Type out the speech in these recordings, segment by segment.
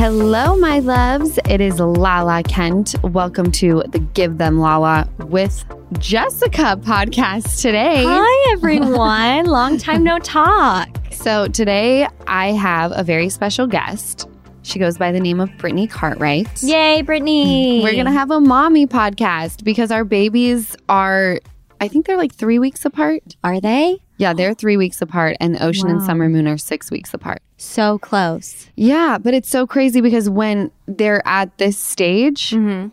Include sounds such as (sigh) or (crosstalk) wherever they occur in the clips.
Hello, my loves. It is Lala Kent. Welcome to the Give Them Lala with Jessica podcast today. Hi, everyone. (laughs) Long time no talk. So, today I have a very special guest. She goes by the name of Brittany Cartwright. Yay, Brittany. We're going to have a mommy podcast because our babies are, I think they're like three weeks apart. Are they? Yeah, they're three weeks apart, and Ocean and Summer Moon are six weeks apart. So close. Yeah, but it's so crazy because when they're at this stage, mm-hmm.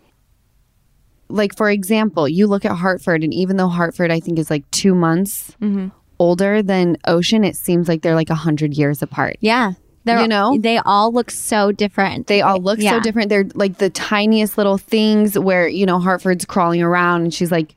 like for example, you look at Hartford, and even though Hartford, I think, is like two months mm-hmm. older than Ocean, it seems like they're like a hundred years apart. Yeah. They're, You know? They all look so different. They all look so different. They're like the tiniest little things where, you know, Hartford's crawling around and she's like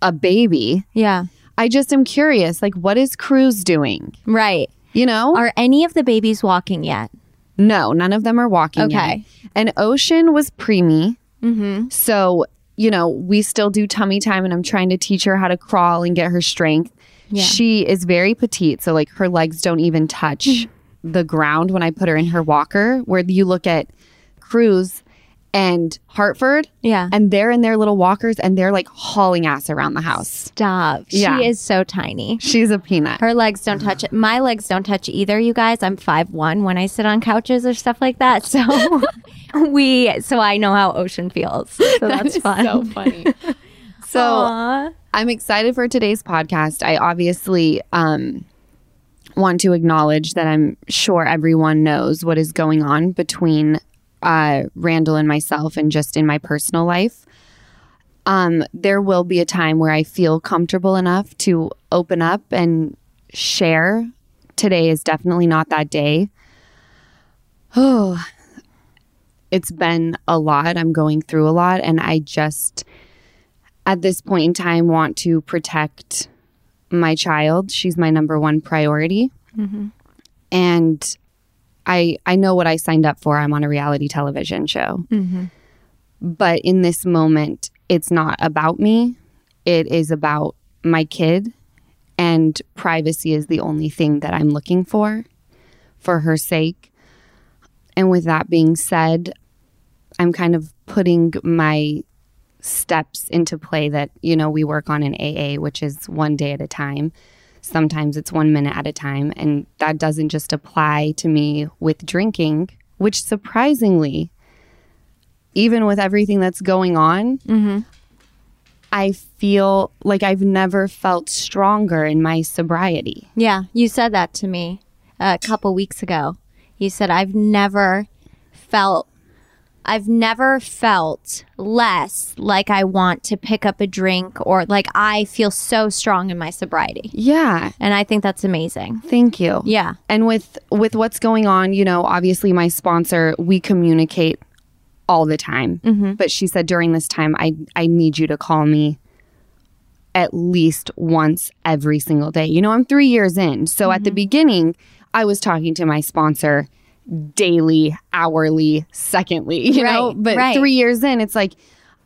a baby. yeah. I just am curious, like, what is Cruz doing? Right. You know? Are any of the babies walking yet? No, none of them are walking. Okay. yet. And Ocean was preemie. Mm-hmm. So, you know, we still do tummy time and I'm trying to teach her how to crawl and get her strength. Yeah. She is very petite. So, like, her legs don't even touch the ground when I put her in her walker, where you look at Cruz and Hartford. Yeah. And they're in their little walkers and they're like hauling ass around the house. Stop. Yeah. She is so tiny. She's a peanut. Her legs don't touch it. My legs don't touch either, you guys. I'm five one when I sit on couches or stuff like that. So (laughs) we so I know how ocean feels. So (laughs) that's fun. (laughs) so funny. so, Aw. I'm excited for today's podcast. I obviously um, want to acknowledge that I'm sure everyone knows what is going on between uh, Randall and myself and just in my personal life. Um, there will be a time where I feel comfortable enough to open up and share. Today is definitely not that day. Oh, (sighs) it's been a lot. I'm going through a lot, and I just at this point in time want to protect my child. She's my number one priority. And I I know what I signed up for. I'm on a reality television show. Mm-hmm. But in this moment, it's not about me. It is about my kid and privacy is the only thing that I'm looking for for her sake. And with that being said, I'm kind of putting my steps into play that you know we work on in AA which is one day at a time sometimes it's 1 minute at a time. And that doesn't just apply to me with drinking which surprisingly even with everything that's going on mm-hmm. I feel like I've never felt stronger in my sobriety. Yeah, you said that to me a couple weeks ago. You said I've never felt I've never felt less like I want to pick up a drink or like I feel so strong in my sobriety. yeah And I think that's amazing. thank you Yeah. And with with what's going on, you know, obviously my sponsor, we communicate all the time. Mm-hmm. But she said during this time, I I need you to call me at least once every single day. You know, I'm 3 years in. So at the mm-hmm. beginning, I was talking to my sponsor daily, hourly, secondly, you know, but right. 3 years in, it's like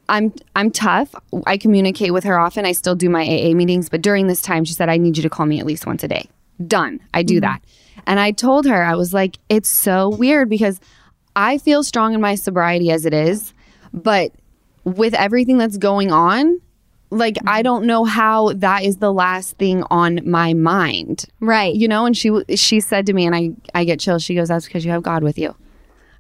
I'm I'm tough. I communicate with her often. I still do my AA meetings, but during this time she said I need you to call me at least once a day. Done. I do mm-hmm. that. And I told her I was like it's so weird because I feel strong in my sobriety as it is, but with everything that's going on, like I mm-hmm. don't know how that is the last thing on my mind. Right. You know, and she she said to me and I I get chills. She goes that's because you have God with you.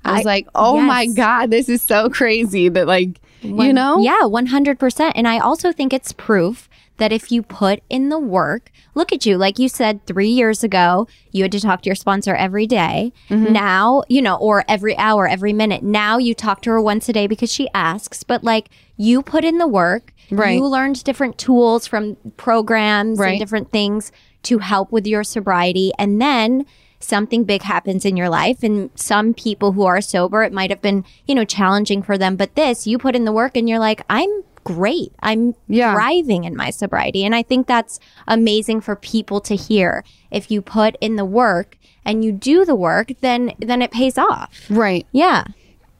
I was I- like, "Oh my god, this is so crazy that like, you know?" Yeah, 100%. And I also think it's proof that if you put in the work, look at you. Like you said, three years ago, you had to talk to your sponsor every day. Mm-hmm. Now, you know, or every hour, every minute. Now you talk to her once a day because she asks, but like you put in the work. Right. You learned different tools from programs Right. and different things to help with your sobriety. And then something big happens in your life. And some people who are sober, it might have been, you know, challenging for them. But this, you put in the work and you're like, I'm great. I'm Yeah. thriving in my sobriety. And I think that's amazing for people to hear. If you put in the work and you do the work, then then it pays off. Right. Yeah.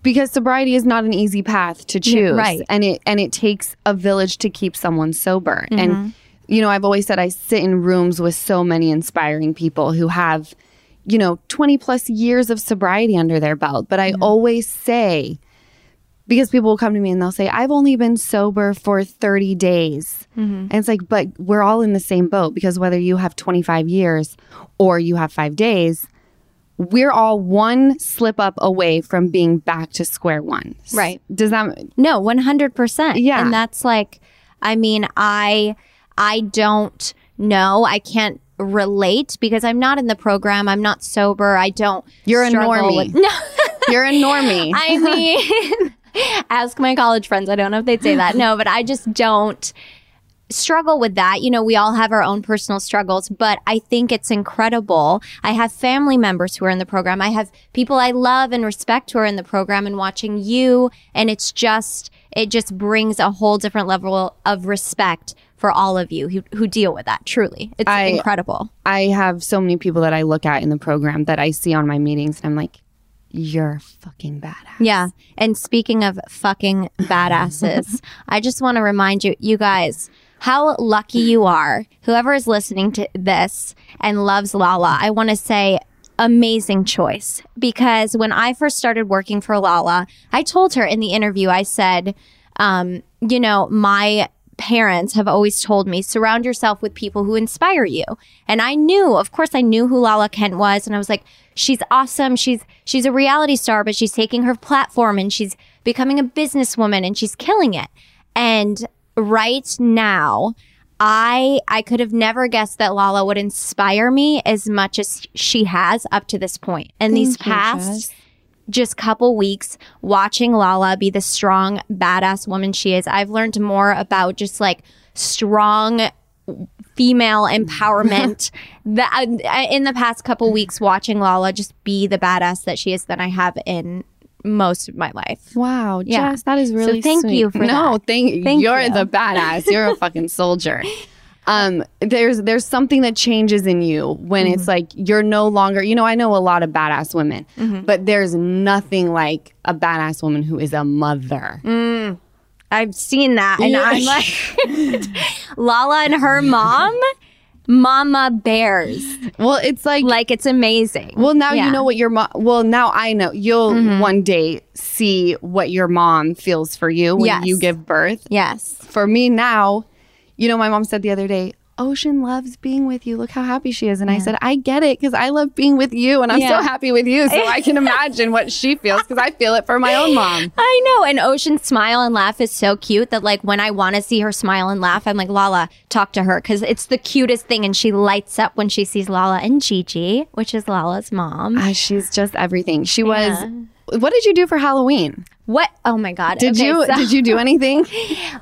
because sobriety is not an easy path to choose right. and it and it takes a village to keep someone sober Mm-hmm. and you know i've always said i sit in rooms with so many inspiring people who have you know 20 plus years of sobriety under their belt but i Mm-hmm. always say because people will come to me and they'll say i've only been sober for 30 days Mm-hmm. and it's like but we're all in the same boat because whether you have 25 years or you have 5 days we're all one slip up away from being back to square one. Right. Does that No, 100%. Yeah. And that's like I mean, I I don't know. I can't relate because I'm not in the program. I'm not sober. I don't You're a normie. with- no. (laughs) you're a normie? I (laughs) mean, (laughs) ask my college friends. I don't know if they'd say that. No, but I just don't struggle with that. You know, we all have our own personal struggles, but I think it's incredible. I have family members who are in the program. I have people I love and respect who are in the program and watching you. And it's just, it just brings a whole different level of respect for all of you who, who deal with that. Truly. It's I- incredible. I have so many people that I look at in the program that I see on my meetings, and I'm like, you're fucking badass. Yeah. And speaking of fucking badasses, (laughs) I just want to remind you, you guys, how lucky you are. Whoever is listening to this and loves Lala, I want to say, amazing choice. Because when I first started working for Lala, I told her in the interview, I said, um, you know, my parents have always told me surround yourself with people who inspire you. And I knew, of course I knew who Lala Kent was and I was like she's awesome. She's she's a reality star but she's taking her platform and she's becoming a businesswoman and she's killing it. And right now I I could have never guessed that Lala would inspire me as much as she has up to this point. And these past just couple weeks watching Lala be the strong, badass woman she is, I've learned more about just like strong female (laughs) empowerment that uh, in the past couple weeks watching Lala just be the badass that she is than I have in most of my life. Wow, Yeah. Jess, that is So really thank sweet. you for no, that. thank, Thank you're you. the badass. You're a fucking soldier. (laughs) Um, there's there's something that changes in you when Mm-hmm. it's like you're no longer. You know, I know a lot of badass women, Mm-hmm. but there's nothing like a badass woman who is a mother. Mm. I've seen that and. I'm like (laughs) Lala and her mom mama bears Well, it's like like it's amazing. Well, now Yeah. you know what your mom. Well, now I know. You'll Mm-hmm. one day see what your mom feels for you when Yes. you give birth. Yes. For me now, you know, my mom said the other day, "Ocean loves being with you. Look how happy she is." And I said, "I get it because I love being with you, and I'm Yeah. so happy with you. So I can (laughs) imagine what she feels because I feel it for my own mom." I know. And Ocean's smile and laugh is so cute that, like, when I want to see her smile and laugh, I'm like, Lala, talk to her because it's the cutest thing. And she lights up when she sees Lala and Gigi, which is Lala's mom. Ah, she's just everything. She was. Yeah. What did you do for Halloween? What? Oh my God. Did Okay, you so- did you do (laughs) anything?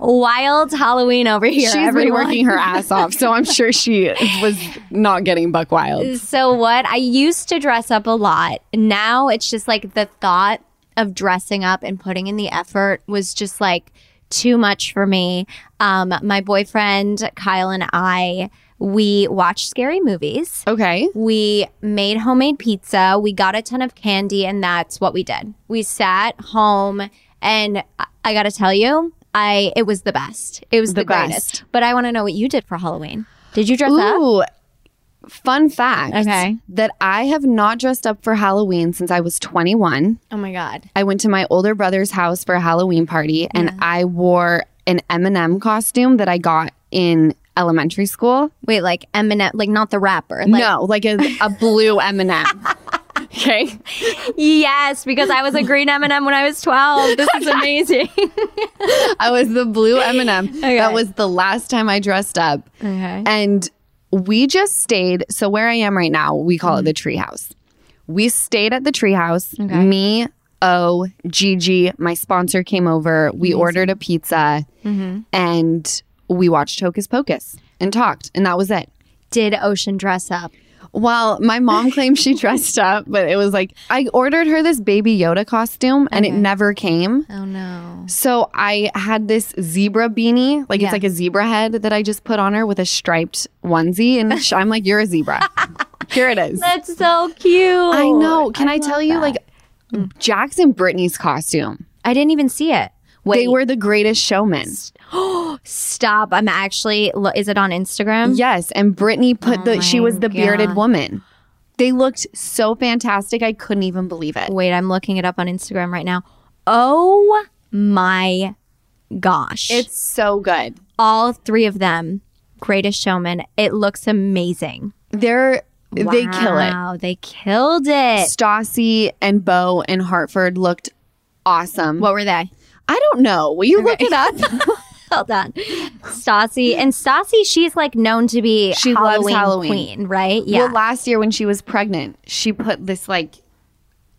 wild Halloween over here? She's been working her ass off, so I'm sure she was not getting buck wild. So what? I used to dress up a lot. Now it's just like the thought of dressing up and putting in the effort was just like too much for me. Um, my boyfriend Kyle and I we watched scary movies. Okay. We made homemade pizza. We got a ton of candy, and that's what we did. We sat home, and I- I got to tell you, I it was the best. It was the, The best. greatest. But I want to know what you did for Halloween. Did you dress up? Ooh, fun fact. Okay. That I have not dressed up for Halloween since I was 21. Oh my god! I went to my older brother's house for a Halloween party and I wore an M&M costume that I got in elementary school. Wait, like Eminem, like not the rapper. Like, no, like a, a blue M&M. (laughs) Okay. yes, because I was a green M&M when I was 12. This is amazing. (laughs) I was the blue M&M. Okay. That was the last time I dressed up. okay. And we just stayed. So where I am right now, we call it the treehouse. We stayed at the treehouse. Okay. Me, O, Gigi, my sponsor came over. We ordered a pizza and we watched Hocus Pocus and talked. And that was it. Did Ocean dress up? Well, my mom claimed she (laughs) dressed up, but it was like I ordered her this baby Yoda costume and it never came. Oh no. So I had this zebra beanie, like Yeah. it's like a zebra head that I just put on her with a striped onesie, and I'm like, "You're a zebra." (laughs) Here it is. That's so cute. I know. Can I, love tell you, that. like Jax and Brittany's costume? I didn't even see it. Wait, They were the greatest showmen. (gasps) stop. I'm actually, is it on Instagram? Yes, and Brittany put the she was oh my the bearded woman. They looked so fantastic. I couldn't even believe it. Wait, I'm looking it up on Instagram right now. Oh my gosh. It's so good. all three of them. Greatest showman. It looks amazing. They're they kill it. Wow, they killed it. Stassi and Beau and Hartford looked awesome. What were they? I don't know. Will you look it up? (laughs) Hold on. Stassi. And Stassi, she's like known to be She loves Halloween, Halloween. queen, right? Yeah. Well, last year when she was pregnant, she put this like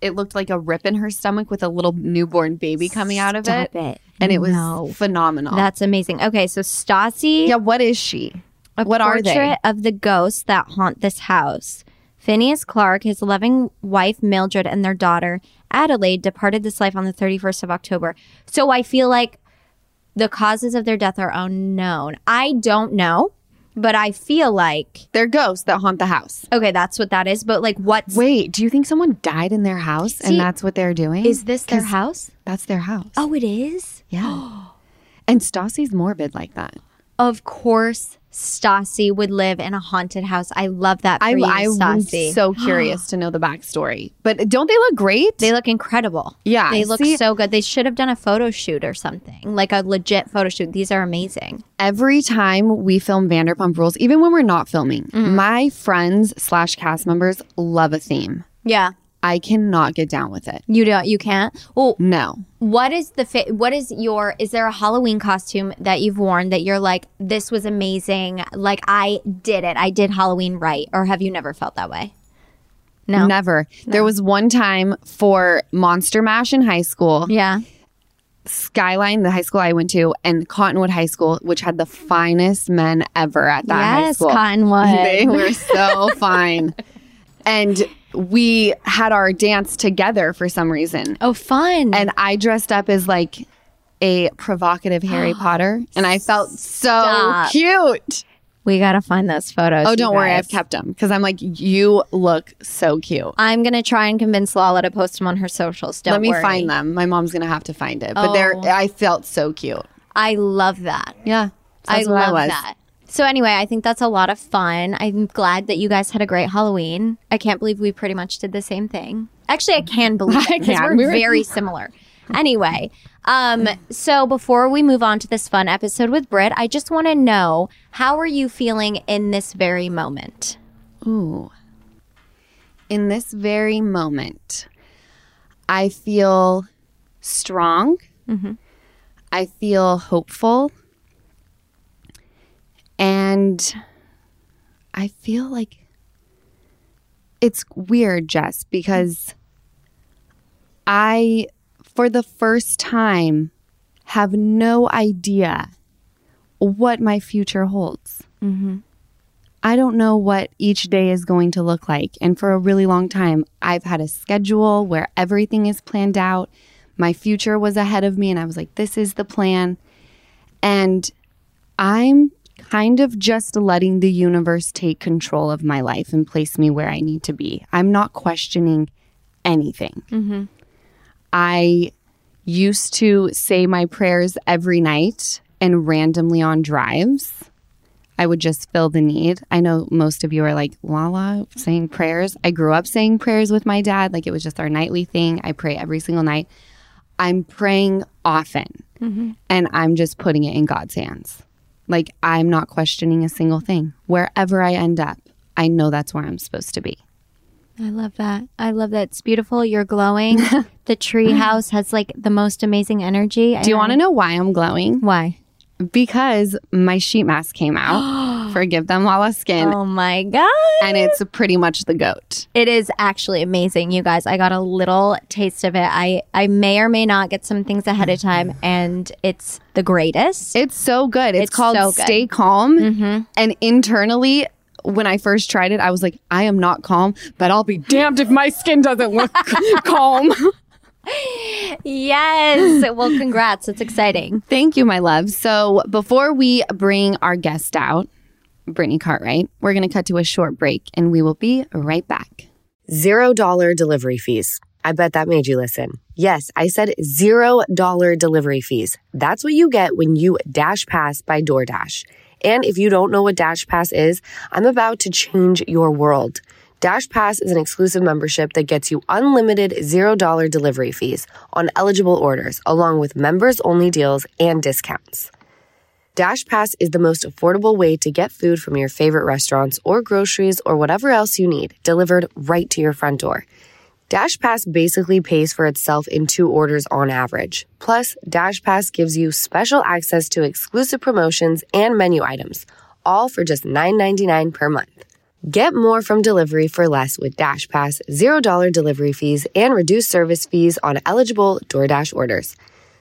it looked like a rip in her stomach with a little newborn baby coming out of it. it. And it was No. phenomenal. That's amazing. Okay, so Stassi, yeah, what is she? a what are they? portrait of the ghosts that haunt this house. Phineas Clark, his loving wife Mildred, and their daughter Adelaide departed this life on the 31st of October. So I feel like the causes of their death are unknown. I don't know, but I feel like They're ghosts that haunt the house. okay, that's what that is. But like, what's Wait, do you think someone died in their house See, and that's what they're doing? is this their house? That's their house. Oh, it is. yeah. (gasps) and Stassi's morbid like that. Of course, Stassi would live in a haunted house. I love that for I, you, I'm so (gasps) curious to know the backstory. But don't they look great? They look incredible. Yeah, They look see- so good. They should have done a photo shoot or something, like a legit photo shoot. These are amazing. every time we film Vanderpump Rules, even when we're not filming, Mm-hmm. my friends slash cast members love a theme. Yeah. I cannot get down with it. You don't you can't. Well, No. what is the fit what is your is there a Halloween costume that you've worn that you're like this was amazing, like I did it. I did Halloween right or have you never felt that way? No. Never. There was one time for Monster Mash in high school, Yeah. Skyline, the high school I went to, and Cottonwood High School, which had the finest men ever at that high Yes, school. Cottonwood. They were so (laughs) fine. And we had our dance together for some reason. Oh, fun. and I dressed up as like a provocative Harry (gasps) Potter, and I felt so Stop. cute. we got to find those photos. Oh, don't worry. I've kept them because I'm like, you look so cute. I'm going to try and convince Lala to post them on her socials. Don't Let me worry. find them. My mom's gonna have to find it, but they're. Oh. I felt so cute. I love that. Yeah, I that's what love was. that. So anyway, I think that's a lot of fun. I'm glad that you guys had a great Halloween. I can't believe we pretty much did the same thing. Actually, I can (laughs) believe it because we're We were- very similar. Anyway, um, so before we move on to this fun episode with Britt, I just want to know how are you feeling in this very moment? Ooh. In this very moment, I feel strong. I feel hopeful. And I feel like it's weird, Jess, because I, for the first time, have no idea what my future holds. Mm-hmm. I don't know what each day is going to look like. And for a really long time, I've had a schedule where everything is planned out. My future was ahead of me, and I was like, this is the plan. And I'm kind of just letting the universe take control of my life and place me where I need to be. I'm not questioning anything. Mm-hmm. I used to say my prayers every night and randomly on drives. I would just fill the need. I know most of you are like, Lala, saying prayers. I grew up saying prayers with my dad. Like it was just our nightly thing. I pray every single night. I'm praying often mm-hmm. and I'm just putting it in God's hands. Like I'm not questioning a single thing. Wherever I end up, I know that's where I'm supposed to be. I love that. I love that. It's beautiful. You're glowing. (laughs) the tree house has like the most amazing energy. Do you want to know why I'm glowing? why? Because my sheet mask came out (gasps) for Give Them Lala Skin, Oh my god. and it's pretty much the goat. It is actually amazing, you guys. I got a little taste of it. I I may or may not get some things ahead of time, (laughs) and it's the greatest. It's so good. It's, It's called so good. Mm-hmm. Stay Calm. And internally, when I first tried it, I was like, I am not calm, but I'll be damned if my skin doesn't look (laughs) calm. yes. (laughs) well, congrats. It's exciting. Thank you, my love. So before we bring our guest out, Brittany Cartwright, we're going to cut to a short break and we will be right back. Zero dollar delivery fees. I bet that made you listen. Yes, I said zero dollar delivery fees. That's what you get when you Dash Pass by DoorDash. And if you don't know what Dash Pass is, I'm about to change your world. Dash Pass is an exclusive membership that gets you unlimited $0 delivery fees on eligible orders, along with members only deals and discounts. Dash Pass is the most affordable way to get food from your favorite restaurants or groceries or whatever else you need delivered right to your front door. Dash Pass basically pays for itself in two orders on average. Plus, Dash Pass gives you special access to exclusive promotions and menu items, all for just $9.99 per month. Get more from delivery for less with Dash Pass, $0 delivery fees, and reduced service fees on eligible DoorDash orders.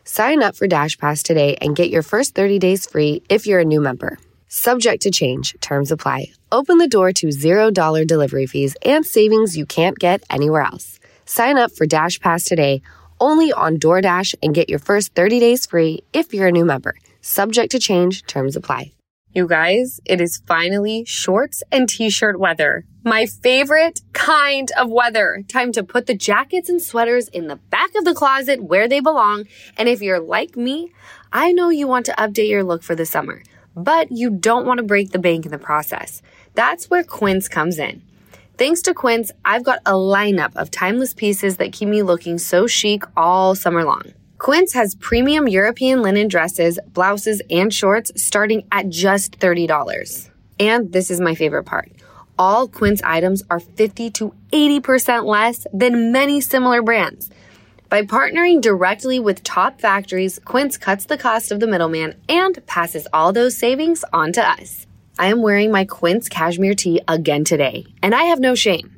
Sign up for Dash Pass today and get your first 30 days free if you're a new member. Subject to change, terms apply. Open the door to $0 delivery fees and savings you can't get anywhere else. Sign up for Dash Pass today only on DoorDash and get your first 30 days free if you're a new member. Subject to change, terms apply. You guys, it is finally shorts and t-shirt weather. My favorite kind of weather. Time to put the jackets and sweaters in the back of the closet where they belong. And if you're like me, I know you want to update your look for the summer, but you don't want to break the bank in the process. That's where Quince comes in. Thanks to Quince, I've got a lineup of timeless pieces that keep me looking so chic all summer long. Quince has premium European linen dresses, blouses, and shorts starting at just $30. And this is my favorite part. All Quince items are 50 to 80% less than many similar brands. By partnering directly with top factories, Quince cuts the cost of the middleman and passes all those savings on to us. I am wearing my Quince cashmere tee again today, and I have no shame.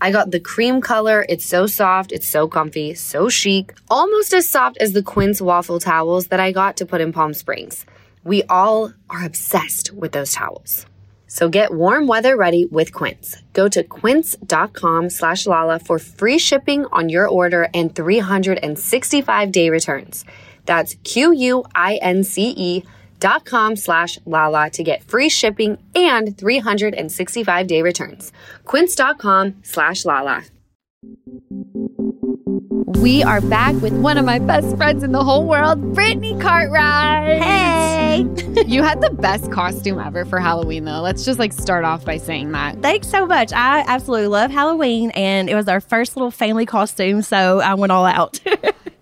I got the cream color. It's so soft, it's so comfy, so chic, almost as soft as the Quince waffle towels that I got to put in Palm Springs. We all are obsessed with those towels. So get warm weather ready with Quince. Go to quince.com slash Lala for free shipping on your order and 365 day returns. That's Q-U-I-N-C-E dot com slash Lala to get free shipping and 365 day returns. Quince.com slash Lala. We are back with one of my best friends in the whole world, Brittany Cartwright. Hey, (laughs) you had the best costume ever for Halloween, though. Let's just like start off by saying that. thanks so much. I absolutely love Halloween, and it was our first little family costume, so I went all out. (laughs)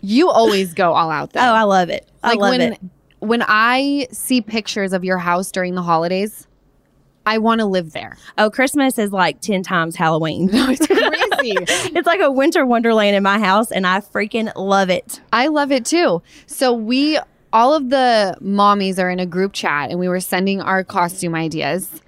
You always go all out, though. Oh i love it. I like love when it. When I see pictures of your house during the holidays, I want to live there. Oh, Christmas is like 10 times Halloween. (laughs) It's crazy. (laughs) it's like a winter wonderland in my house, and I freaking love it. I love it too. So we all of the mommies are in a group chat and we were sending our costume ideas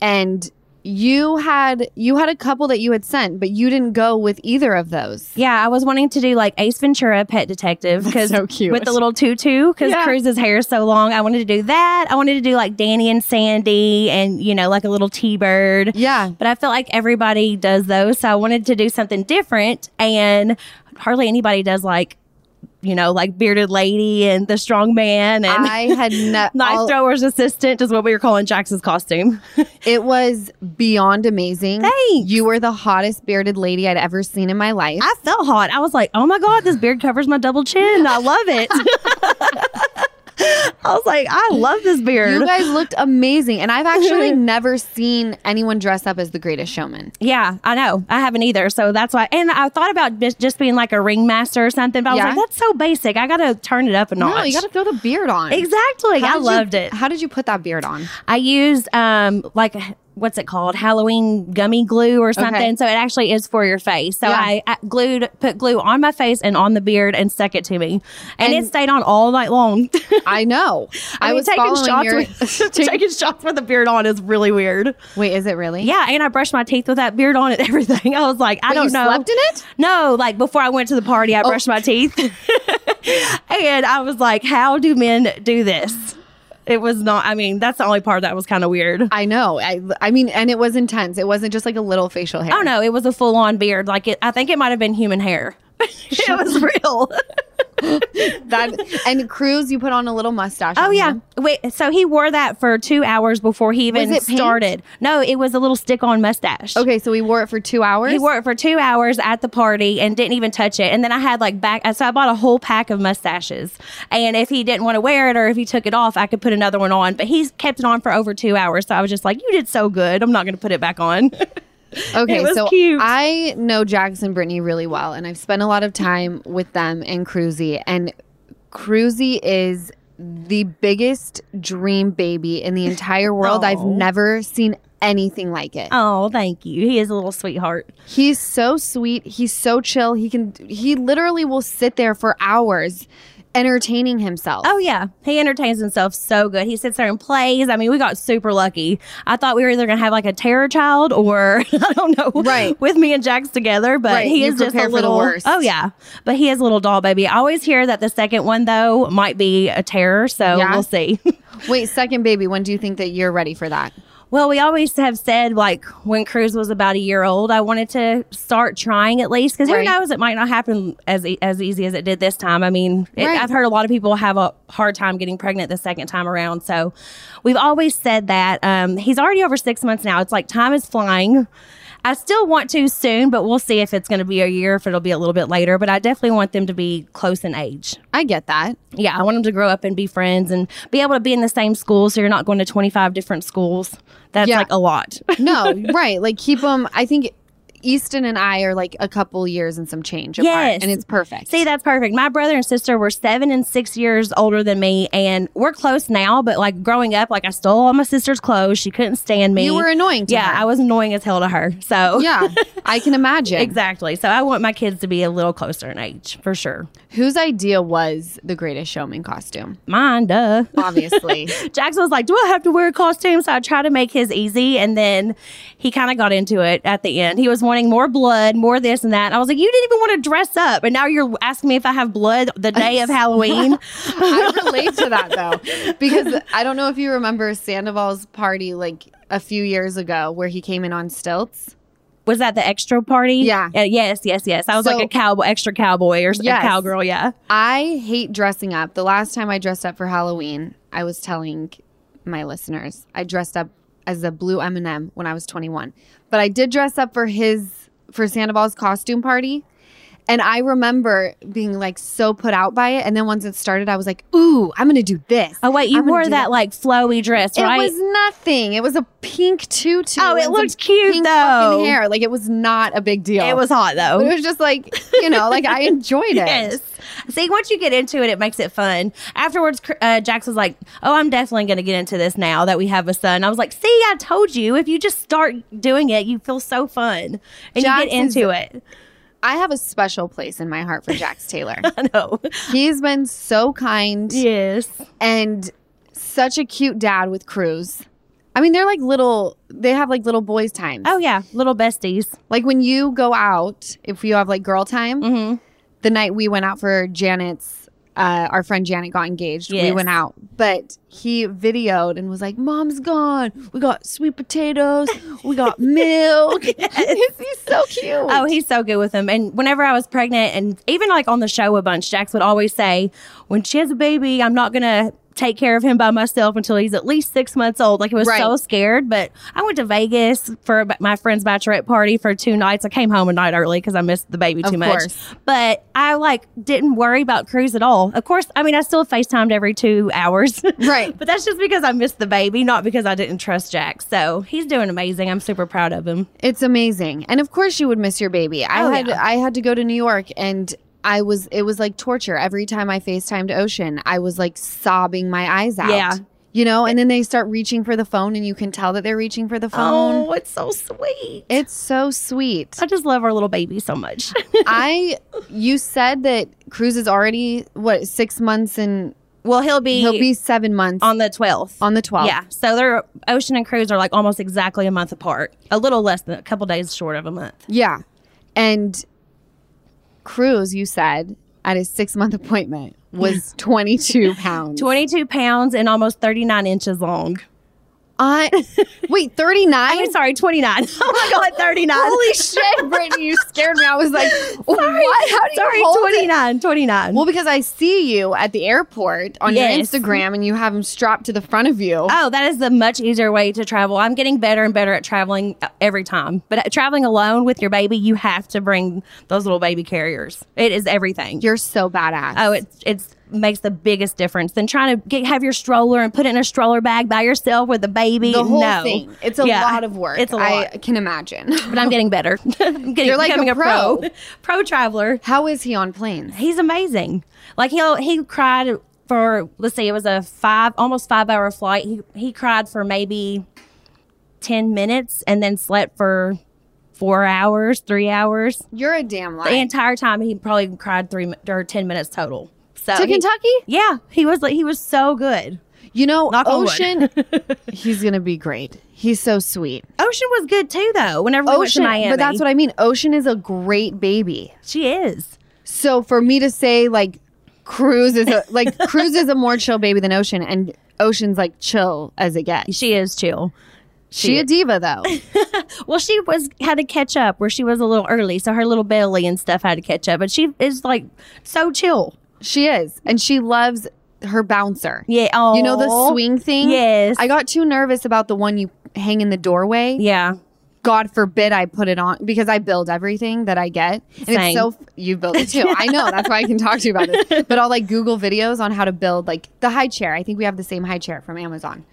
and you had you had a couple that you had sent, but you didn't go with either of those. Yeah, I was wanting to do like Ace Ventura, Pet Detective, because so cute. with the little tutu, because Yeah. Cruz's hair is so long. I wanted to do that. I wanted to do like Danny and Sandy, and you know, like a little T-bird. Yeah. but I feel like everybody does those, so I wanted to do something different, and hardly anybody does like, you know, like bearded lady and the strong man and I had (laughs) ne- knife thrower's assistant is what we were calling Jax's costume. (laughs) It was beyond amazing. Hey, You were the hottest bearded lady I'd ever seen in my life. I felt hot. I was like, oh my God, this beard covers my double chin. I love it. (laughs) I was like, I love this beard. you guys looked amazing. And I've actually (laughs) never seen anyone dress up as the greatest showman. yeah, I know. I haven't either. So that's why. And I thought about just, just being like a ringmaster or something, but I was like, that's so basic. I got to turn it up a notch. No, you got to throw the beard on. Exactly. How I did you- loved it. How did you put that beard on? I used um like what's it called Halloween gummy glue or something. Okay. So it actually is for your face. So Yeah. I, I glued put glue on my face and on the beard and stuck it to me, and, And- it stayed on all night long. (laughs) I know. I, mean, was taking shots your. with, (laughs) (laughs) taking shots with the beard on is really weird. Wait, is it really? Yeah, and I brushed my teeth with that beard on and everything. I was like, I don't you know. slept in it? Oh. No, like before I went to the party, I oh. brushed my teeth. and I was like, how do men do this? It was not, I mean, that's the only part that was kind of weird. I know. I I mean, and it was intense. It wasn't just like a little facial hair. Oh no, it was a full on beard. Like it, I think it might have been human hair. (laughs) (laughs) it was real. (laughs) (laughs) That and Cruz, you put on a little mustache. Oh yeah. him. Wait, so he wore that for two hours before he even Was it paint? started. No, it was a little stick on mustache. Okay, so he wore it for two hours. He wore it for two hours at the party and didn't even touch it. And then I had like back, so I bought a whole pack of mustaches. And if he didn't want to wear it or if he took it off, I could put another one on. But he's kept it on for over two hours. So I was just like, you did so good. I'm not going to put it back on. (laughs) (laughs) Okay, so cute. I know and Brittany really well, and I've spent a lot of time with them and Cruzy. And Cruzy is the biggest dream baby in the entire world. I've oh. never seen anything like it. oh, thank you. He is a little sweetheart. He's so sweet. He's so chill. He can. He literally will sit there for hours, entertaining himself. Oh yeah, he entertains himself so good. He sits there and plays. I mean, we got super lucky. I thought we were either gonna have like a terror child or (laughs) I don't know, Right. with me and Jax together. But Right, he you is just a prepare for the little. Oh yeah, but he is a little doll baby. I always hear that the second one though might be a terror, so Yeah? we'll see. (laughs) Wait, second baby. When do you think that you're ready for that? Well, we always have said like when Cruz was about a year old, I wanted to start trying at least because Right. who knows, it might not happen as e- as easy as it did this time. I mean, it, Right. I've heard a lot of people have a hard time getting pregnant the second time around. So we've always said that um, he's already over six months now. It's like time is flying. I still want to soon, but we'll see if it's going to be a year, if it'll be a little bit later. But I definitely want them to be close in age. I get that. Yeah, I want them to grow up and be friends and be able to be in the same school so you're not going to 25 different schools. That's Yeah. like a lot. No, (laughs) right. Like keep them. I think Easton and I are like a couple years and some change apart, Yes. and it's perfect. See, that's perfect. My brother and sister were seven and six years older than me, and we're close now. But like growing up, like I stole all my sister's clothes. She couldn't stand me. You were annoying to yeah, her. I was annoying as hell to her. So yeah, I can imagine. (laughs) exactly. So I want my kids to be a little closer in age for sure. Whose idea was the Greatest Showman costume? Mine, duh. Obviously. (laughs) Jackson was like, "Do I have to wear a costume?" So I tried to make his easy, and then he kind of got into it at the end. He was wanting more blood, more this and that. And I was like, "You didn't even want to dress up, and now you're asking me if I have blood the day of (laughs) Halloween." I relate to that though, (laughs) because I don't know if you remember Sandoval's party like a few years ago where he came in on stilts. was that the extra party? Yeah. Uh, yes, yes, yes. I was So- like a cowboy, extra cowboy or Yes. a cowgirl. Yeah. I hate dressing up. The last time I dressed up for Halloween, I was telling my listeners I dressed up as a blue M&M when I was 21. But I did dress up for his for Sandoval's costume party. And I remember being like so put out by it. And then once it started, I was like, ooh, I'm going to do this. Oh wait, you I'm wore that, like flowy dress, right? It was nothing. It was a pink tutu. Oh, it looked cute, pink though. fucking hair. Like it was not a big deal. it was hot though. But it was just like, you know, like I enjoyed (laughs) it. Yes. See, once you get into it, it makes it fun. Afterwards, uh, Jax was like, "Oh, I'm definitely going to get into this now that we have a son." I was like, "See, I told you. If you just start doing it, you feel so fun and Jax you get into it." I have a special place in my heart for Jax Taylor. (laughs) I know. He's been so kind yes. and such a cute dad with Cruz. I mean, they're like little, they have like little boys' times. Oh yeah, little besties. Like when you go out, if you have like girl time, Mm-hmm. the night we went out for Janet's, uh, our friend Janet got engaged. We went out, but he videoed and was like, Mom's gone. We got sweet potatoes. We got (laughs) milk. (laughs) He's so cute. Oh, he's so good with them. And whenever I was pregnant, and even like on the show a bunch, Jax would always say, "When she has a baby, I'm not gonna." Take care of him by myself until he's at least six months old. Like he was Right. so scared. But I went to Vegas for my friend's bachelorette party for two nights. I came home a night early because I missed the baby too much. course. But I like didn't worry about Cruz at all. Of course, I mean I still FaceTimed every two hours. (laughs) Right. but that's just because I missed the baby, not because I didn't trust Jax. So he's doing amazing. I'm super proud of him. It's amazing. And of course you would miss your baby. I Oh, had yeah. I had to go to New York and I was it was like torture. Every time I FaceTimed Ocean, I was like sobbing my eyes out. Yeah. You know, and then they start reaching for the phone and you can tell that they're reaching for the phone. Oh, it's so sweet. It's so sweet. I just love our little baby so much. (laughs) I you said that Cruz is already what, 6 months and well, he'll be he'll be 7 months on the 12th. on the 12th. Yeah. So they're Ocean and Cruz are like almost exactly a month apart. A little less than a couple days short of a month. Yeah. And Cruz, you said, at his 6-month appointment was (laughs) 22 pounds. 22 pounds and almost 39 inches long. I Wait, 39? I mean, sorry, 29. (laughs) oh my God, (laughs) 39. Holy shit, Brittany, you scared me. I was like, (laughs) what? How do you sorry, hold 29. 29. Well, because I see you at the airport on Yes. your Instagram and you have them strapped to the front of you. Oh, that is the much easier way to travel. I'm getting better and better at traveling every time. But traveling alone with your baby, you have to bring those little baby carriers. It is everything. You're so badass. oh, it's it's makes the biggest difference than trying to get have your stroller and put it in a stroller bag by yourself with a baby. the whole no. thing. It's a Yeah, lot of work. It's a lot. I can imagine. but I'm getting better. (laughs) I'm (laughs) getting, You're like a becoming pro. pro. (laughs) pro traveler. How is he on planes? He's amazing. Like he'll he cried for let's say it was a five almost five hour flight. He he cried for maybe ten minutes and then slept for four hours, three hours. You're a damn liar. The entire time he probably cried three or ten minutes total. So To he- Kentucky? Yeah, he was like he was so good. You know, Knock. Ocean, (laughs) he's going to be great. He's so sweet. Ocean was good too though. Whenever we went to Ocean, Miami, but that's what I mean. Ocean is a great baby. she is. So for me to say like Cruz is a like (laughs) Cruz is a more chill baby than Ocean, and Ocean's like chill as it gets. She is chill. She a diva though. (laughs) Well, she was had to catch up where she was a little early, so her little belly and stuff had to catch up. But she is like so chill. She is, and she loves her bouncer. Yeah. Oh, You know the swing thing? Yes. I got too nervous about the one you hang in the doorway. Yeah. God forbid I put it on because I build everything that I get. And Same. it's so you build it too. I know. That's why I can talk to you about it. But I'll like Google videos on how to build like the high chair. I think we have the same high chair from Amazon.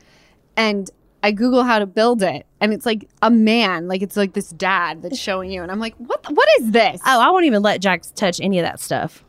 And I Google how to build it. And it's like a man, like it's like this dad that's showing you. And I'm like, what the- what is this? Oh, I won't even let Jax touch any of that stuff.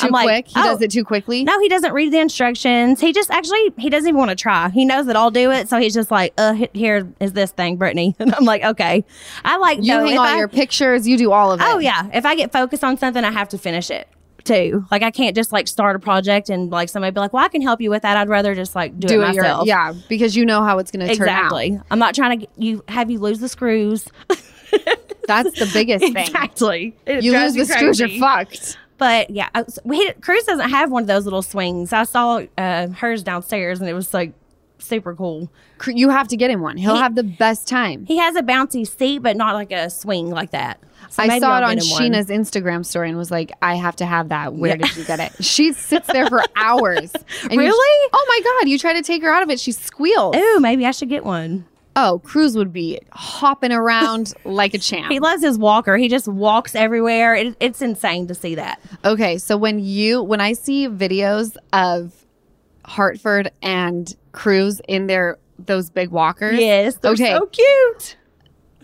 Too I'm like. He oh. does it too quickly. No, he doesn't read the instructions. He just actually he doesn't even want to try. He knows that I'll do it, so he's just like, "Uh, here is this thing, Brittany." (laughs) And I'm like, "Okay." I like You though, hang all I- your pictures, you do all of it. Oh yeah, if I get focused on something, I have to finish it too. Like I can't just like start a project and like somebody be like, "Well, I can help you with that." I'd rather just like do, Do it it your, myself. yeah, because you know how it's going to turn out. exactly. I'm not trying to get you have you lose the screws. (laughs) That's the biggest thing. exactly. It You lose the me screws, you're fucked. But yeah, I we, Cruz doesn't have one of those little swings. I saw uh, hers downstairs, and it was like super cool. You have to get him one. He'll He- have the best time. He has a bouncy seat, but not like a swing like that. So I saw it I'll on get him one. Scheana's Instagram story and was like, I have to have that. Where did you get it? She sits there for (laughs) hours. And you- Really? oh my God. You try to take her out of it. She squeals. Ooh, maybe I should get one. Oh, Cruz would be hopping around (laughs) like a champ. He loves his walker. He just walks everywhere. It, it's insane to see that. Okay, so when you when I see videos of Hartford and Cruz in their those big walkers, Yes, they're okay, so cute.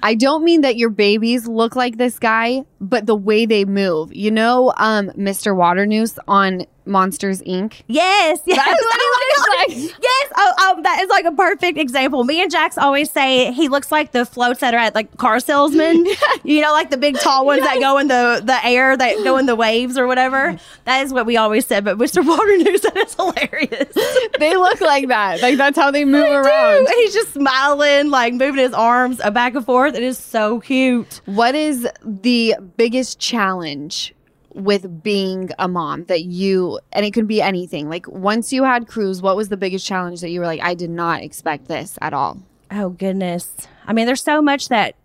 I don't mean that your babies look like this guy, but the way they move. You know, um, Mr. Waternoose on Monsters Inc. Yes, yes. That's (laughs) what he looks God. Yes. Oh, um, that is like a perfect example. Me and Jax always say he looks like the floats that are at like car salesmen. (laughs) you know, like the big tall ones that go in the the air, that go in the waves or whatever. That is what we always said. But Mr. Water (laughs) News, that is hilarious. They look like that. Like that's how they move around. Dude, he's just smiling, like moving his arms back and forth. It is so cute. What is the biggest challenge with being a mom that you and it could be anything. Like once you had Cruz, what was the biggest challenge that you were like, I did not expect this at all? Oh goodness. I mean, there's so much that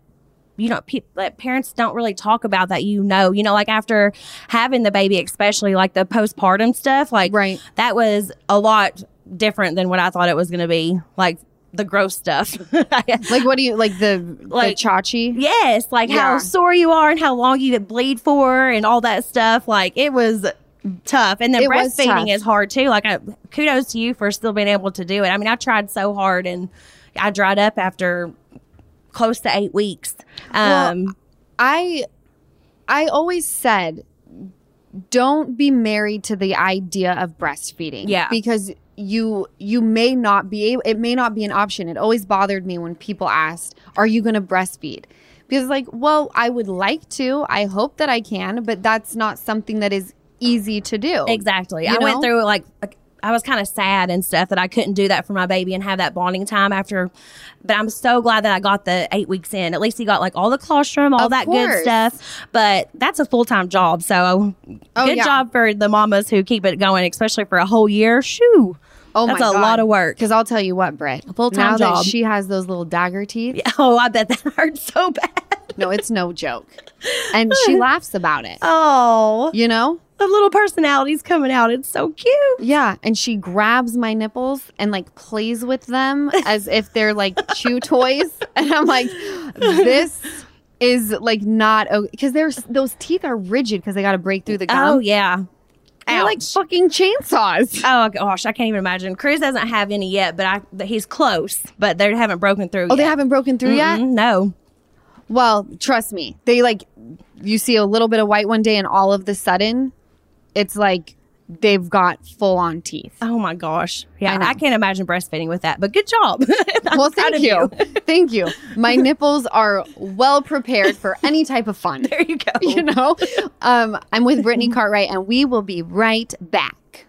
you know pe- that parents don't really talk about that you know. You know, like after having the baby, especially like the postpartum stuff, like Right. that was a lot different than what I thought it was going to be. Like the gross stuff. (laughs) Like what do you like the Like- the chachi? yes, like Yeah. how sore you are and how long you could bleed for and all that stuff. Like it was tough. And then It breastfeeding is hard too. Like I, kudos to you for still being able to do it. I mean, I tried so hard and I dried up after close to eight weeks. Um, I I always said don't be married to the idea of breastfeeding. Yeah. Because you you may not be able it may not be an option. It always bothered me when people asked, "Are you going to breastfeed?" Because like, well, I would like to. I hope that I can, but that's not something that is easy to do. Exactly. You I went through like I was kind of sad and stuff that I couldn't do that for my baby and have that bonding time after. But I'm so glad that I got the eight weeks in. At least he got like all the colostrum, all Of that course. good stuff. But that's a full time job. So Oh, good yeah. job for the mamas who keep it going, especially for a whole year. Shoo. Oh That's my a God. lot of work. Because I'll tell you what, Britt. full-time now job. that she has those little dagger teeth. (laughs) Oh, I bet that (laughs) hurts so bad. No, it's no joke. And (laughs) she laughs about it. Oh, You know? the little personality's coming out. It's so cute. Yeah, and she grabs my nipples and like plays with them as if they're like chew toys, and I'm like, this is like not because there's those teeth are rigid because they got to break through the gum. Oh yeah. They're like fucking chainsaws. Oh gosh, I can't even imagine. Chris doesn't have any yet, but I he's close. But they haven't broken through. Oh, they haven't broken through yet. Mm, No. Well, trust me, they like you see a little bit of white one day, and all of the sudden, it's like they've got full on teeth. Oh my gosh. Yeah, I. I, can't imagine breastfeeding with that. But good job. (laughs) Well, thank of you. (laughs) thank you. My (laughs) nipples are well prepared for any type of fun. There you go. you know um i'm with brittany cartwright and we will be right back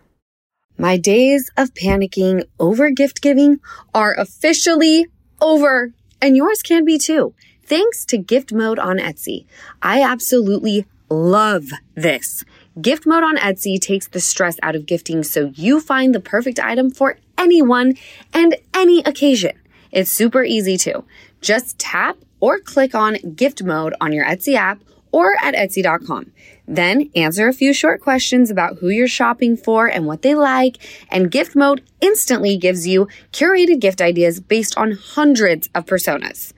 My days of panicking over gift giving are officially over, and yours can be too. Thanks to Gift Mode on Etsy. I absolutely love this. Gift Mode on Etsy takes the stress out of gifting so you find the perfect item for anyone and any occasion. It's super easy too. Just tap or click on Gift Mode on your Etsy app or at Etsy.com. Then answer a few short questions about who you're shopping for and what they like, and Gift Mode instantly gives you curated gift ideas based on hundreds of personas.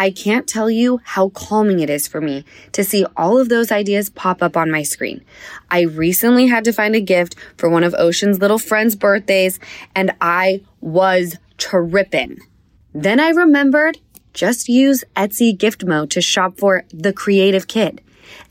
I can't tell you how calming it is for me to see all of those ideas pop up on my screen. I recently had to find a gift for one of Ocean's little friends' birthdays, and I was tripping. Then I remembered just use Etsy gift mode to shop for the creative kid.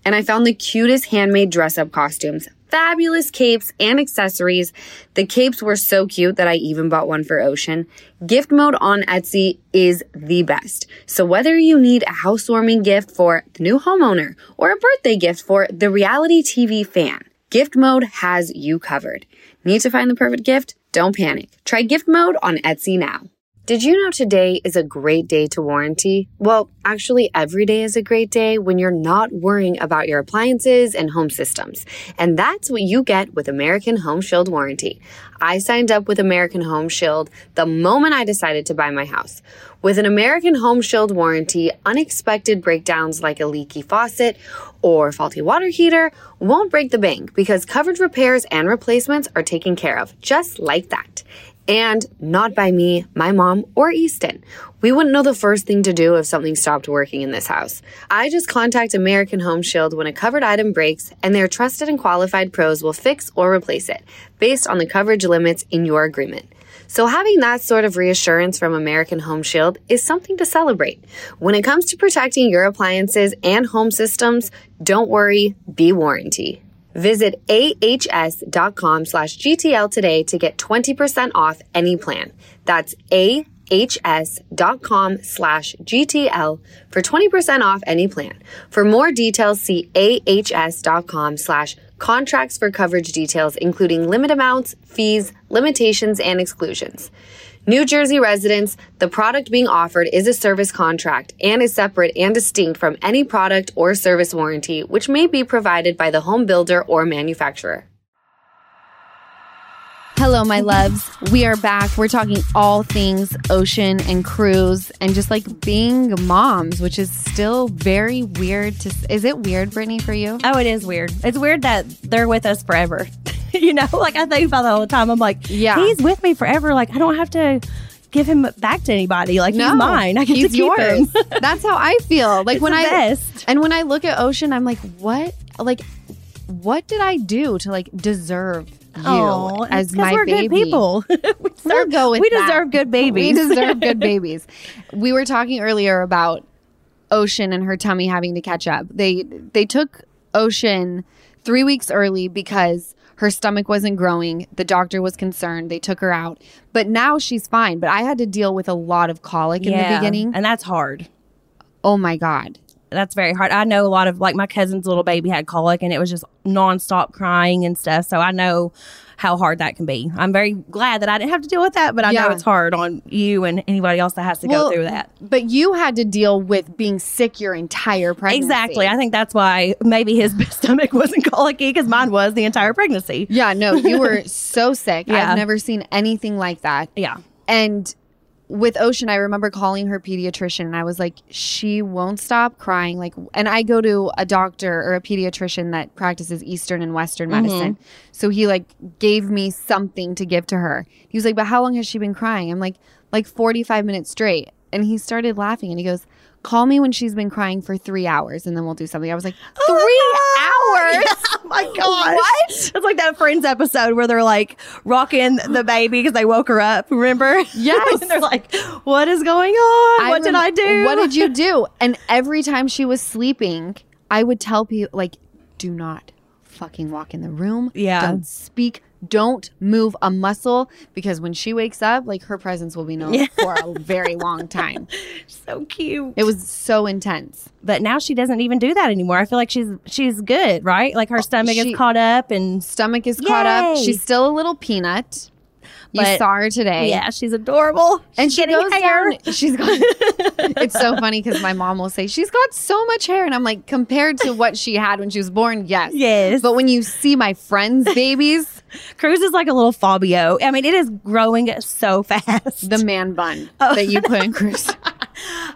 And I found the cutest handmade dress up costumes, fabulous capes and accessories. The capes were so cute that I even bought one for Ocean. Gift mode on Etsy is the best. So whether you need a housewarming gift for the new homeowner or a birthday gift for the reality TV fan, Gift Mode has you covered. Need to find the perfect gift? Don't panic. Try Gift Mode on Etsy now. Did you know today is a great day to warranty? Well, actually, every day is a great day when you're not worrying about your appliances and home systems. And that's what you get with American Home Shield Warranty. I signed up with American Home Shield the moment I decided to buy my house. With an American Home Shield warranty, unexpected breakdowns like a leaky faucet or faulty water heater won't break the bank because covered repairs and replacements are taken care of just like that. And not by me, my mom, or Easton. We wouldn't know the first thing to do if something stopped working in this house. I just contact American Home Shield when a covered item breaks, and their trusted and qualified pros will fix or replace it based on the coverage limits in your agreement. So having that sort of reassurance from American Home Shield is something to celebrate. When it comes to protecting your appliances and home systems, don't worry, be warranty. Visit ahs.com slash GTL today to get 20% off any plan. That's ahs.com slash GTL for 20% off any plan. For more details, see ahs.com slash contracts for coverage details, including limit amounts, fees, limitations, and exclusions. New Jersey residents, the product being offered is a service contract and is separate and distinct from any product or service warranty which may be provided by the home builder or manufacturer. Hello, my loves. We are back. We're talking all things ocean and Cruz and just like being moms, which is still very weird to. Is it weird, Brittany, for you? Oh, it is weird. It's weird that they're with us forever. (laughs) (laughs) you know, like I think about that all the time. I'm like, Yeah. he's with me forever. Like I don't have to give him back to anybody. Like No, he's mine. I get he's to keep yours. him. (laughs) That's how I feel. Like It's when I best. and when I look at Ocean, I'm like, what? Like, what did I do to like deserve you as my we're baby? (laughs) good people. we We'll go with we that. deserve good babies. We deserve good babies. We were talking earlier about Ocean and her tummy having to catch up. They they took Ocean three weeks early because Her stomach wasn't growing. The doctor was concerned. They took her out. But now she's fine. But I had to deal with a lot of colic in the beginning. and that's hard. Oh my God. That's very hard. I know a lot of like my cousin's little baby had colic, and it was just nonstop crying and stuff. So I know how hard that can be. I'm very glad that I didn't have to deal with that, but I know it's hard on you and anybody else that has to Well, go through that. But you had to deal with being sick your entire pregnancy. Exactly. I think that's why maybe his (laughs) stomach wasn't colicky because mine was the entire pregnancy. Yeah, no, you were (laughs) so sick. Yeah. I've never seen anything like that. Yeah. And with Ocean, I remember calling her pediatrician and I was like, she won't stop crying. Like, and I go to a doctor or a pediatrician that practices Eastern and Western mm-hmm. medicine. So he like gave me something to give to her. He was like, but how long has she been crying? I'm like, like 45 minutes straight. And he started laughing and he goes, call me when she's been crying for three hours and then we'll do something. I was like, oh three hours? oh (laughs) my gosh. What? It's like that Friends episode where they're like rocking the baby because they woke her up. Remember? (laughs) Yes. and they're like, what is going on? what did I do? What did you (laughs) do? And every time she was sleeping, I would tell people like, do not fucking walk in the room. Yeah. Don't speak. Don't move a muscle because when she wakes up, like her presence will be known for a very long time. (laughs) So cute. It was so intense. but now she doesn't even do that anymore. I feel like she's she's good, right? Like her oh, stomach she- is caught up and Stomach is caught up. She's still a little peanut. You But- saw her today. yeah, she's adorable. And She's she goes hair. down. She's got. (laughs) it's so funny because my mom will say she's got so much hair, and I'm like, compared to what she had when she was born, yes, Yes. But when you see my friends' babies, Cruz is like a little Fabio. I mean, it is growing so (laughs) fast. the man bun oh. that you put in Cruz. (laughs)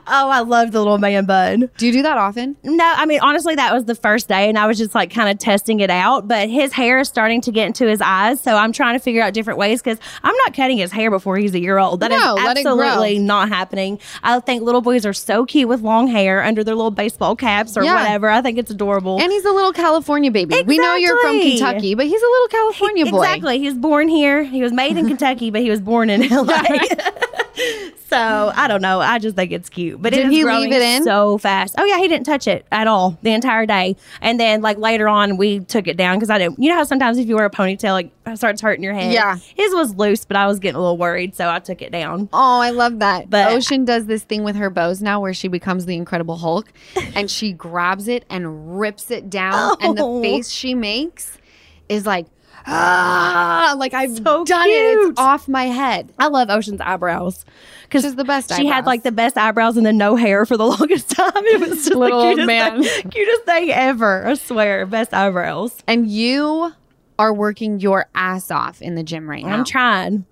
oh, I love the little man bun. Do you do that often? No, I mean, honestly, that was the first day, and I was just like kind of testing it out. But his hair is starting to get into his eyes, so I'm trying to figure out different ways because I'm not cutting his hair before he's a year old. That is No, grow. absolutely not happening. I think little boys are so cute with long hair under their little baseball caps or Yeah. whatever. I think it's adorable. And he's a little California baby. We know you're from Kentucky, but he's a little California boy. Exactly. He was born here. He was made in (laughs) Kentucky, but he was born in LA. (laughs) (laughs) so I don't know. I just think it's cute. But Did he leave growing it in? so fast. Oh yeah, he didn't touch it at all the entire day. And then like later on, we took it down because I didn't. You know how sometimes if you wear a ponytail, like it starts hurting your head. Yeah. His was loose, but I was getting a little worried, so I took it down. Oh, I love that. But- Ocean does this thing with her bows now where she becomes the Incredible Hulk (laughs) and she grabs it and rips it down. And the Oh. face she makes is like, ah, like I've So done it. It's off my head. I love Ocean's eyebrows because She's the best She had like the best eyebrows and then no hair for the (laughs) longest time. It was just Little the old cutest man. thing, (laughs) cutest thing ever. I swear, best eyebrows. And you are working your ass off in the gym right now. I'm trying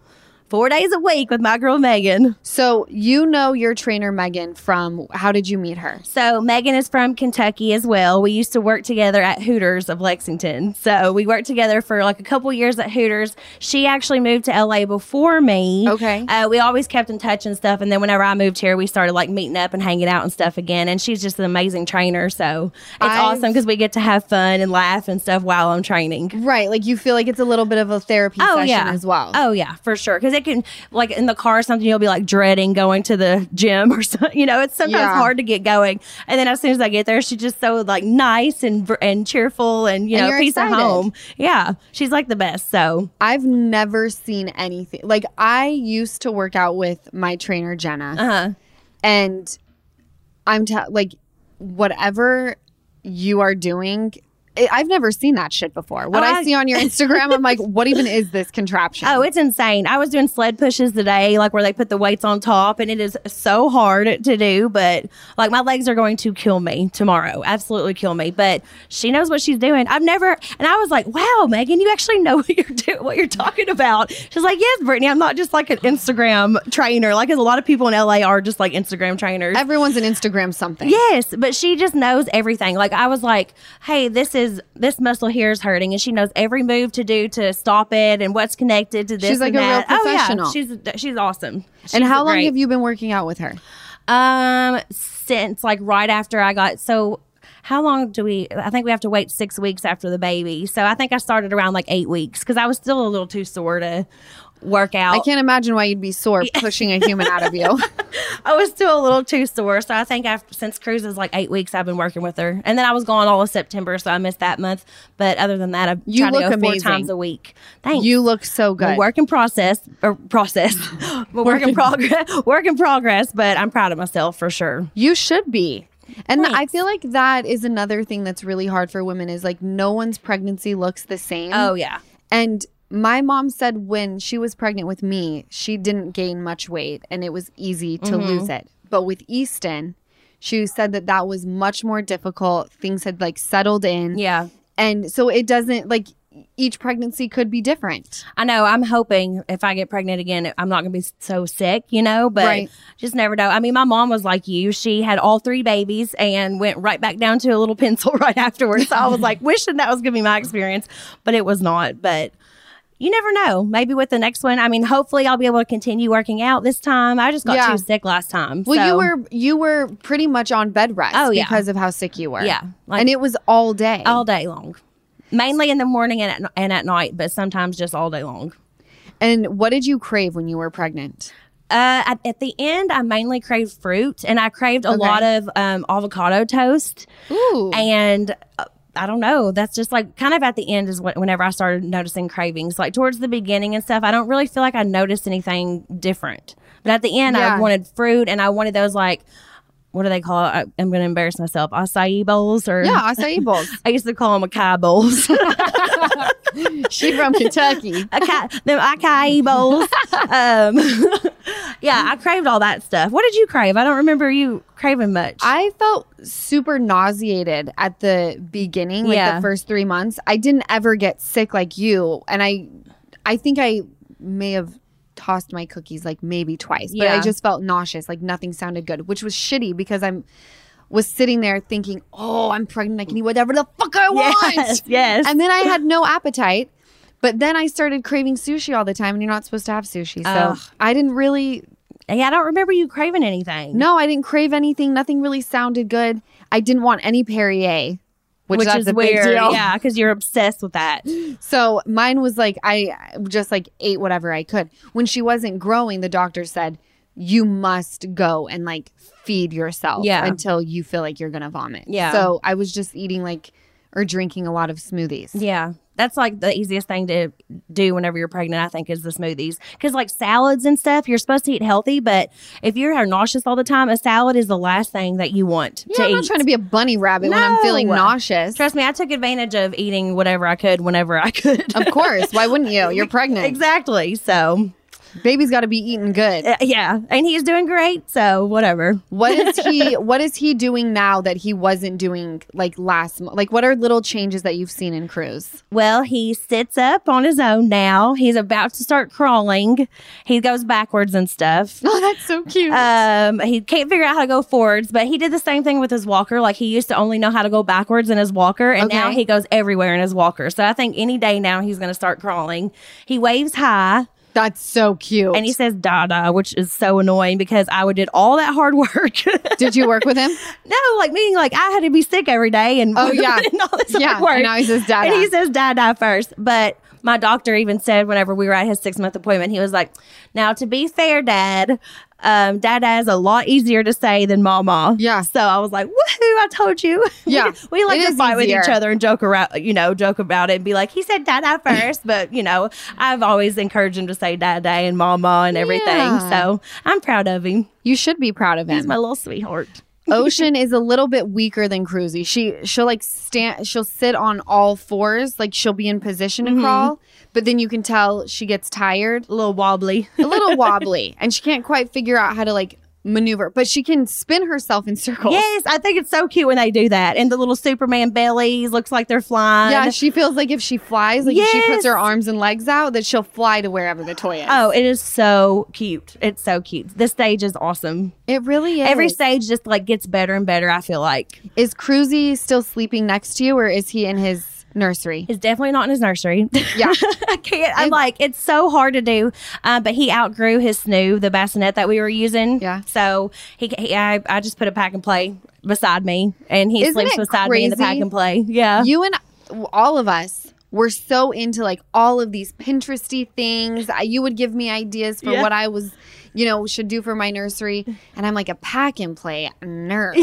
four days a week with my girl Megan. so you know your trainer Megan from how did you meet her? So Megan is from Kentucky as well. We used to work together at Hooters of Lexington. So we worked together for like a couple years at Hooters. She actually moved to LA before me. Okay. Uh, we always kept in touch and stuff. And then whenever I moved here, we started like meeting up and hanging out and stuff again. And she's just an amazing trainer. So it's I've- awesome because we get to have fun and laugh and stuff while I'm training. Right, like you feel like it's a little bit of a therapy session as well. Oh yeah, for sure. Because it can, like in the car or something, you'll be like dreading going to the gym or something. (laughs) You know, it's sometimes Yeah. hard to get going. And then as soon as I get there, she's just so like nice and and cheerful and you And know peace excited. at home. Yeah, she's like the best. So I've never seen anything like I used to work out with my trainer Jenna, uh huh. and I'm t- like, whatever you are doing, I've never seen that shit before. What Oh, I, I- see on your Instagram, I'm like, what even is this contraption? Oh, it's insane. I was doing sled pushes today, like where they put the weights on top, and it is so hard to do. But like my legs are going to kill me tomorrow, absolutely kill me. But she knows what she's doing. I've never, and I was like, wow, Megan, you actually know (laughs) what you're doing, what you're talking about. She's like, yes, Brittany, I'm not just like an Instagram trainer. Like, 'cause a lot of people in LA are just like Instagram trainers. Everyone's an Instagram something. Yes, but she just knows everything. Like I was like, "Hey, this is this muscle here is hurting," and she knows every move to do to stop it and what's connected to this. She's like and a real that. Oh, yeah. She's she's awesome. And She's how long great. have you been working out with her? Um, since like right after I got so. How long do we? I think we have to wait six weeks after the baby. So I think I started around like eight weeks because I was still a little too sore to work out. I can't imagine why you'd be sore (laughs) pushing a human out of you. (laughs) I was still a little too sore. So I think after since Cruz is like eight weeks, I've been working with her, and then I was gone all of September, so I missed that month. But other than that, I've You tried to look go four times a week. Thanks. You look so good. work in process or process, (laughs) work in progress, work in progress. But I'm proud of myself for sure. You should be. And I feel like that is another thing that's really hard for women is like no one's pregnancy looks the same. Oh yeah, And my mom said when she was pregnant with me, she didn't gain much weight and it was easy to Mm-hmm. lose it. But with Easton, she said that that was much more difficult. Things had like settled in. yeah. And so it doesn't like each pregnancy could be different. I know. I'm hoping if I get pregnant again, I'm not going to be so sick, you know, but Right. just never know. I mean, my mom was like you. She had all three babies and went right back down to a little (laughs) pencil right afterwards. So I was like, wishing that was going to be my experience, but it was not. But you never know. Maybe with the next one, I mean, hopefully I'll be able to continue working out this time. I just got Yeah. too sick last time. Well, you were you were pretty much on bed rest Oh, yeah. because of how sick you were. Yeah, like- and it was all day. all day long, mainly in the morning and at, and at night, but sometimes just all day long. and what did you crave when you were pregnant? Uh, at, at the end, I mainly craved fruit, and I craved a Okay. lot of um, avocado toast. Ooh. And uh, I don't know, that's just like kind of at the end is what, whenever I started noticing cravings. Like towards the beginning and stuff, I don't really feel like I noticed anything different. But at the end, Yeah. I wanted fruit, and I wanted those like. What do they call it? I, I'm going to embarrass myself. Acai bowls, or yeah, acai bowls. (laughs) I used to call them acai bowls. (laughs) she from Kentucky. acai, them acai bowls. (laughs) um, yeah, I craved all that stuff. What did you crave? I don't remember you craving much. I felt super nauseated at the beginning, like Yeah. the first three months. I didn't ever get sick like you, and I, I think I may have tossed my cookies like maybe twice, but I just felt nauseous, like nothing sounded good, which was shitty because I'm was sitting there thinking, oh, I'm pregnant, I can eat whatever the fuck I want. Yes, yes. And then I had (laughs) no appetite. But then I started craving sushi all the time, and you're not supposed to have sushi. So Ugh. I didn't really yeah, I don't remember you craving anything. no, I didn't crave anything. Nothing really sounded good. I didn't want any Perrier, which, which is weird. deal. Yeah, because you're obsessed with that. So mine was like I just like ate whatever I could. When she wasn't growing, the doctor said you must go and like feed yourself Yeah. until you feel like you're gonna vomit. Yeah. So I was just eating like or drinking a lot of smoothies. Yeah. That's like the easiest thing to do whenever you're pregnant, I think, is the smoothies. Because, like salads and stuff, you're supposed to eat healthy, but if you're nauseous all the time, a salad is the last thing that you want Yeah, to I'm eat. not trying to be a bunny rabbit when I'm feeling nauseous. Trust me, I took advantage of eating whatever I could whenever I could. of course. Why wouldn't you? You're (laughs) pregnant. exactly. So, Baby's got to be eating good. uh, yeah. And he's doing great. So, whatever. What is he? (laughs) what is he doing now that he wasn't doing like last? Like, what are little changes that you've seen in Cruz? Well, he sits up on his own now. He's about to start crawling. He goes backwards and stuff. (laughs) Oh, that's so cute. Um, he can't figure out how to go forwards, but he did the same thing with his walker. Like he used to only know how to go backwards in his walker, and now he goes everywhere in his walker. So I think any day now he's going to start crawling. He waves high that's so cute. and he says "dada," which is so annoying because I would did all that hard work. (laughs) Did you work with him? no, like meaning like I had to be sick every day and Oh, (laughs) yeah. and all this Yeah, hard work. and now he says "dada." and he says "dada" first, but. My doctor even said whenever we were at his six month appointment, he was like, "Now to be fair, Dad, um, Dada is a lot easier to say than Mama." Yeah. So I was like, "Woohoo! I told you." (laughs) Yeah, we like it to fight with each other and joke around, you know, joke about it and be like, "He said Dada (laughs) first, but you know, I've always encouraged him to say Dada and Mama and everything. Yeah. So I'm proud of him. You should be proud of him. He's my little sweetheart. (laughs) Ocean is a little bit weaker than Cruzy. She she'll like stand. She'll sit on all fours, like she'll be in position to mm-hmm. crawl, but then you can tell she gets tired, A little wobbly. a little (laughs) wobbly, and she can't quite figure out how to like maneuver. But she can spin herself in circles. Yes, I think it's so cute when they do that. And the little Superman bellies looks like they're flying. Yeah, she feels like if she flies, like if she puts her arms and legs out, that she'll fly to wherever the toy is. Oh, it is so cute. It's so cute. This stage is awesome. it really is. Every stage just like gets better and better, I feel like. is Cruzy still sleeping next to you, or is he in his nursery? It's definitely not in his nursery. Yeah. (laughs) I can't. I'm like, it's so hard to do. Uh, but he outgrew his snoo, the bassinet that we were using. Yeah. So he, he I, I just put a pack and play beside me, and he Isn't sleeps beside me in the pack and play. Yeah. You and all of us were so into like all of these Pinteresty things. I, you would give me ideas for Yeah. what I was, you know, should do for my nursery, and I'm like a pack and play nerd.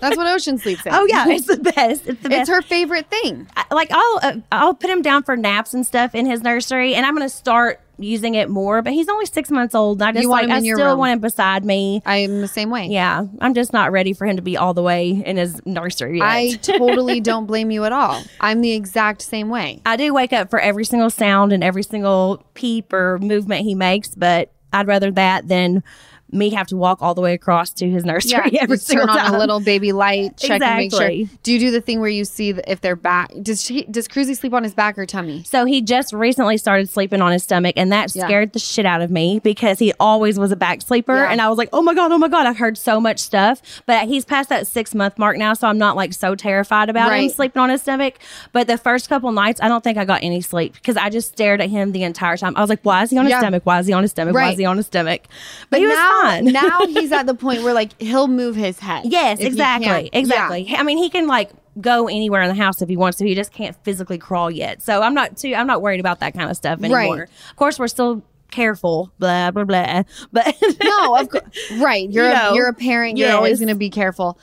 That's what Ocean sleeps in. Oh yeah, (laughs) it's the best. It's the best. it's her favorite thing. I- like I'll uh, I'll put him down for naps and stuff in his nursery, and I'm gonna start using it more. But he's only six months old. And I just You want like him I still room. want him beside me. I am the same way. Yeah, I'm just not ready for him to be all the way in his nursery. Yet. I (laughs) totally don't blame you at all. I'm the exact same way. I do wake up for every single sound and every single peep or movement he makes, but I'd rather that than me have to walk all the way across to his nursery (laughs) every just single turn on time. a little baby light, check and make Exactly. sure. Do you do the thing where you see if they're back? Does she, does Cruzy sleep on his back or tummy? So he just recently started sleeping on his stomach, and that Yeah. scared the shit out of me because he always was a back sleeper. Yeah. And I was like, oh my God, oh my God, I've heard so much stuff. But he's past that six month mark now, so I'm not like so terrified about him Right. sleeping on his stomach. But the first couple nights, I don't think I got any sleep because I just stared at him the entire time. I was like, why is he on his Yeah. stomach? Why is he on his stomach? Why is he on his stomach? But, he was now, fine. (laughs) now he's at the point where like he'll move his head. Yes, exactly. Exactly. I mean, he can like go anywhere in the house if he wants to. He just can't physically crawl yet. So I'm not too I'm not worried about that kind of stuff anymore. Right. Of course, we're still careful, blah blah blah. (laughs) But No, of course. Right. (laughs) You're You a, know, you're a parent. You're always going to be careful.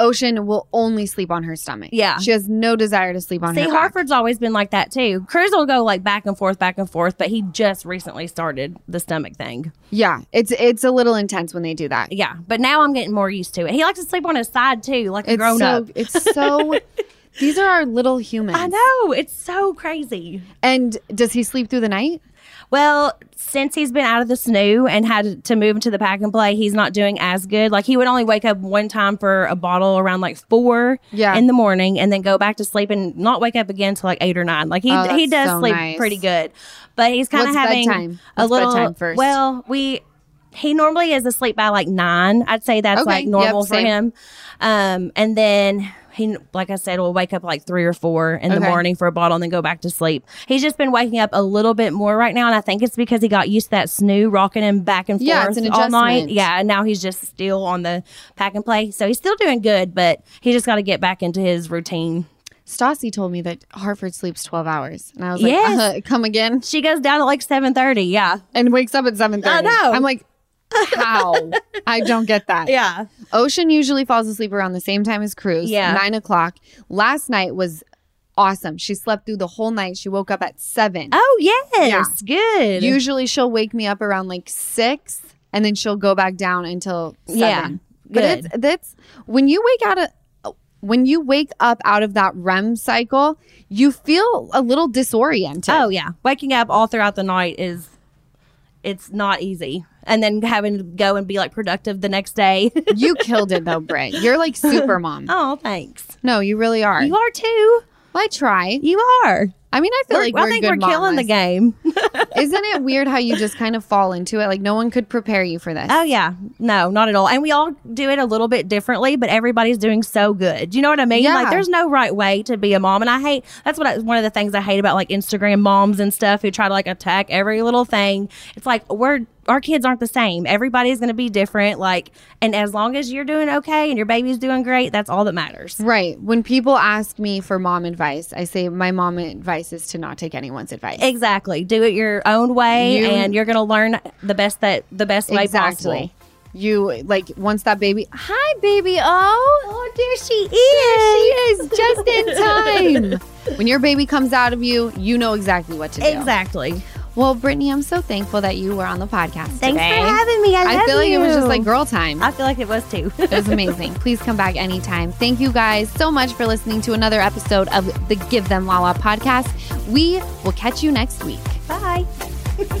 Ocean will only sleep on her stomach. Yeah. She has no desire to sleep on See, her back. Hartford's always been like that too. Cruz will go like back and forth, back and forth, but he just recently started the stomach thing. Yeah. It's it's a little intense when they do that. Yeah, but now I'm getting more used to it. He likes to sleep on his side too, like a It's grown so up. it's so (laughs) these are our little humans. I know it's so crazy. And does he sleep through the night? Well, since he's been out of the snoo and had to move into the pack and play, he's not doing as good. Like he would only wake up one time for a bottle around like four Yeah. in the morning and then go back to sleep and not wake up again till like eight or nine. Like he Oh, he does so sleep nice. pretty good. But he's kind of having bedtime? a What's little bedtime first? Well, we he normally is asleep by like nine. I'd say that's Okay. like normal Yep, for him. Um, and then he, like I said, will wake up like three or four in the morning for a bottle and then go back to sleep. He's just been waking up a little bit more right now, and I think it's because he got used to that snoo rocking him back and forth Yeah, it's an all night. Yeah, and now he's just still on the pack and play, so he's still doing good, but he just got to get back into his routine. Stassi told me that Hartford sleeps 12 hours. And I was like, Yes. uh, come again? She goes down at like seven thirty. Yeah, And wakes up at 7.30. I know. I'm like, how? I don't get that. (laughs) yeah. Ocean usually falls asleep around the same time as Cruz. Yeah. Nine o'clock. Last night was awesome. She slept through the whole night. She woke up at seven. Oh yes, good. Usually she'll wake me up around like six and then she'll go back down until seven. Yeah, But it's that's when you wake out of when you wake up out of that REM cycle, you feel a little disoriented. Oh yeah, waking up all throughout the night is it's not easy, and then having to go and be like productive the next day. (laughs) You killed it though, Bray. You're like super mom. (laughs) oh, thanks. No, you really are. You are too. I try. You are. I mean, I feel We're- like we're I think we're killing the game. (laughs) Isn't it weird how you just kind of fall into it? Like no one could prepare you for this. Oh yeah, no, not at all. And we all do it a little bit differently, but everybody's doing so good. You know what I mean? Yeah. Like, there's no right way to be a mom, and I hate that's what I, one of the things I hate about like Instagram moms and stuff who try to like attack every little thing. It's like we're our kids aren't the same. Everybody's going to be different. Like, and as long as you're doing okay and your baby's doing great, that's all that matters. Right. When people ask me for mom advice, I say my mom advice is to not take anyone's advice. Exactly. Do it your own way, You- and you're going to learn the best that the best way possible. You like once that baby. Hi, baby. Oh, Oh, there she is. there she is, just in (laughs) time. when your baby comes out of you, you know exactly what to do. Exactly. Well, Brittany, I'm so thankful that you were on the podcast Thanks today. for having me. I, I feel like it was just like girl time. I feel like it was too. It was amazing. (laughs) Please come back anytime. Thank you guys so much for listening to another episode of the Give Them Lala podcast. We will catch you next week. Bye. (laughs)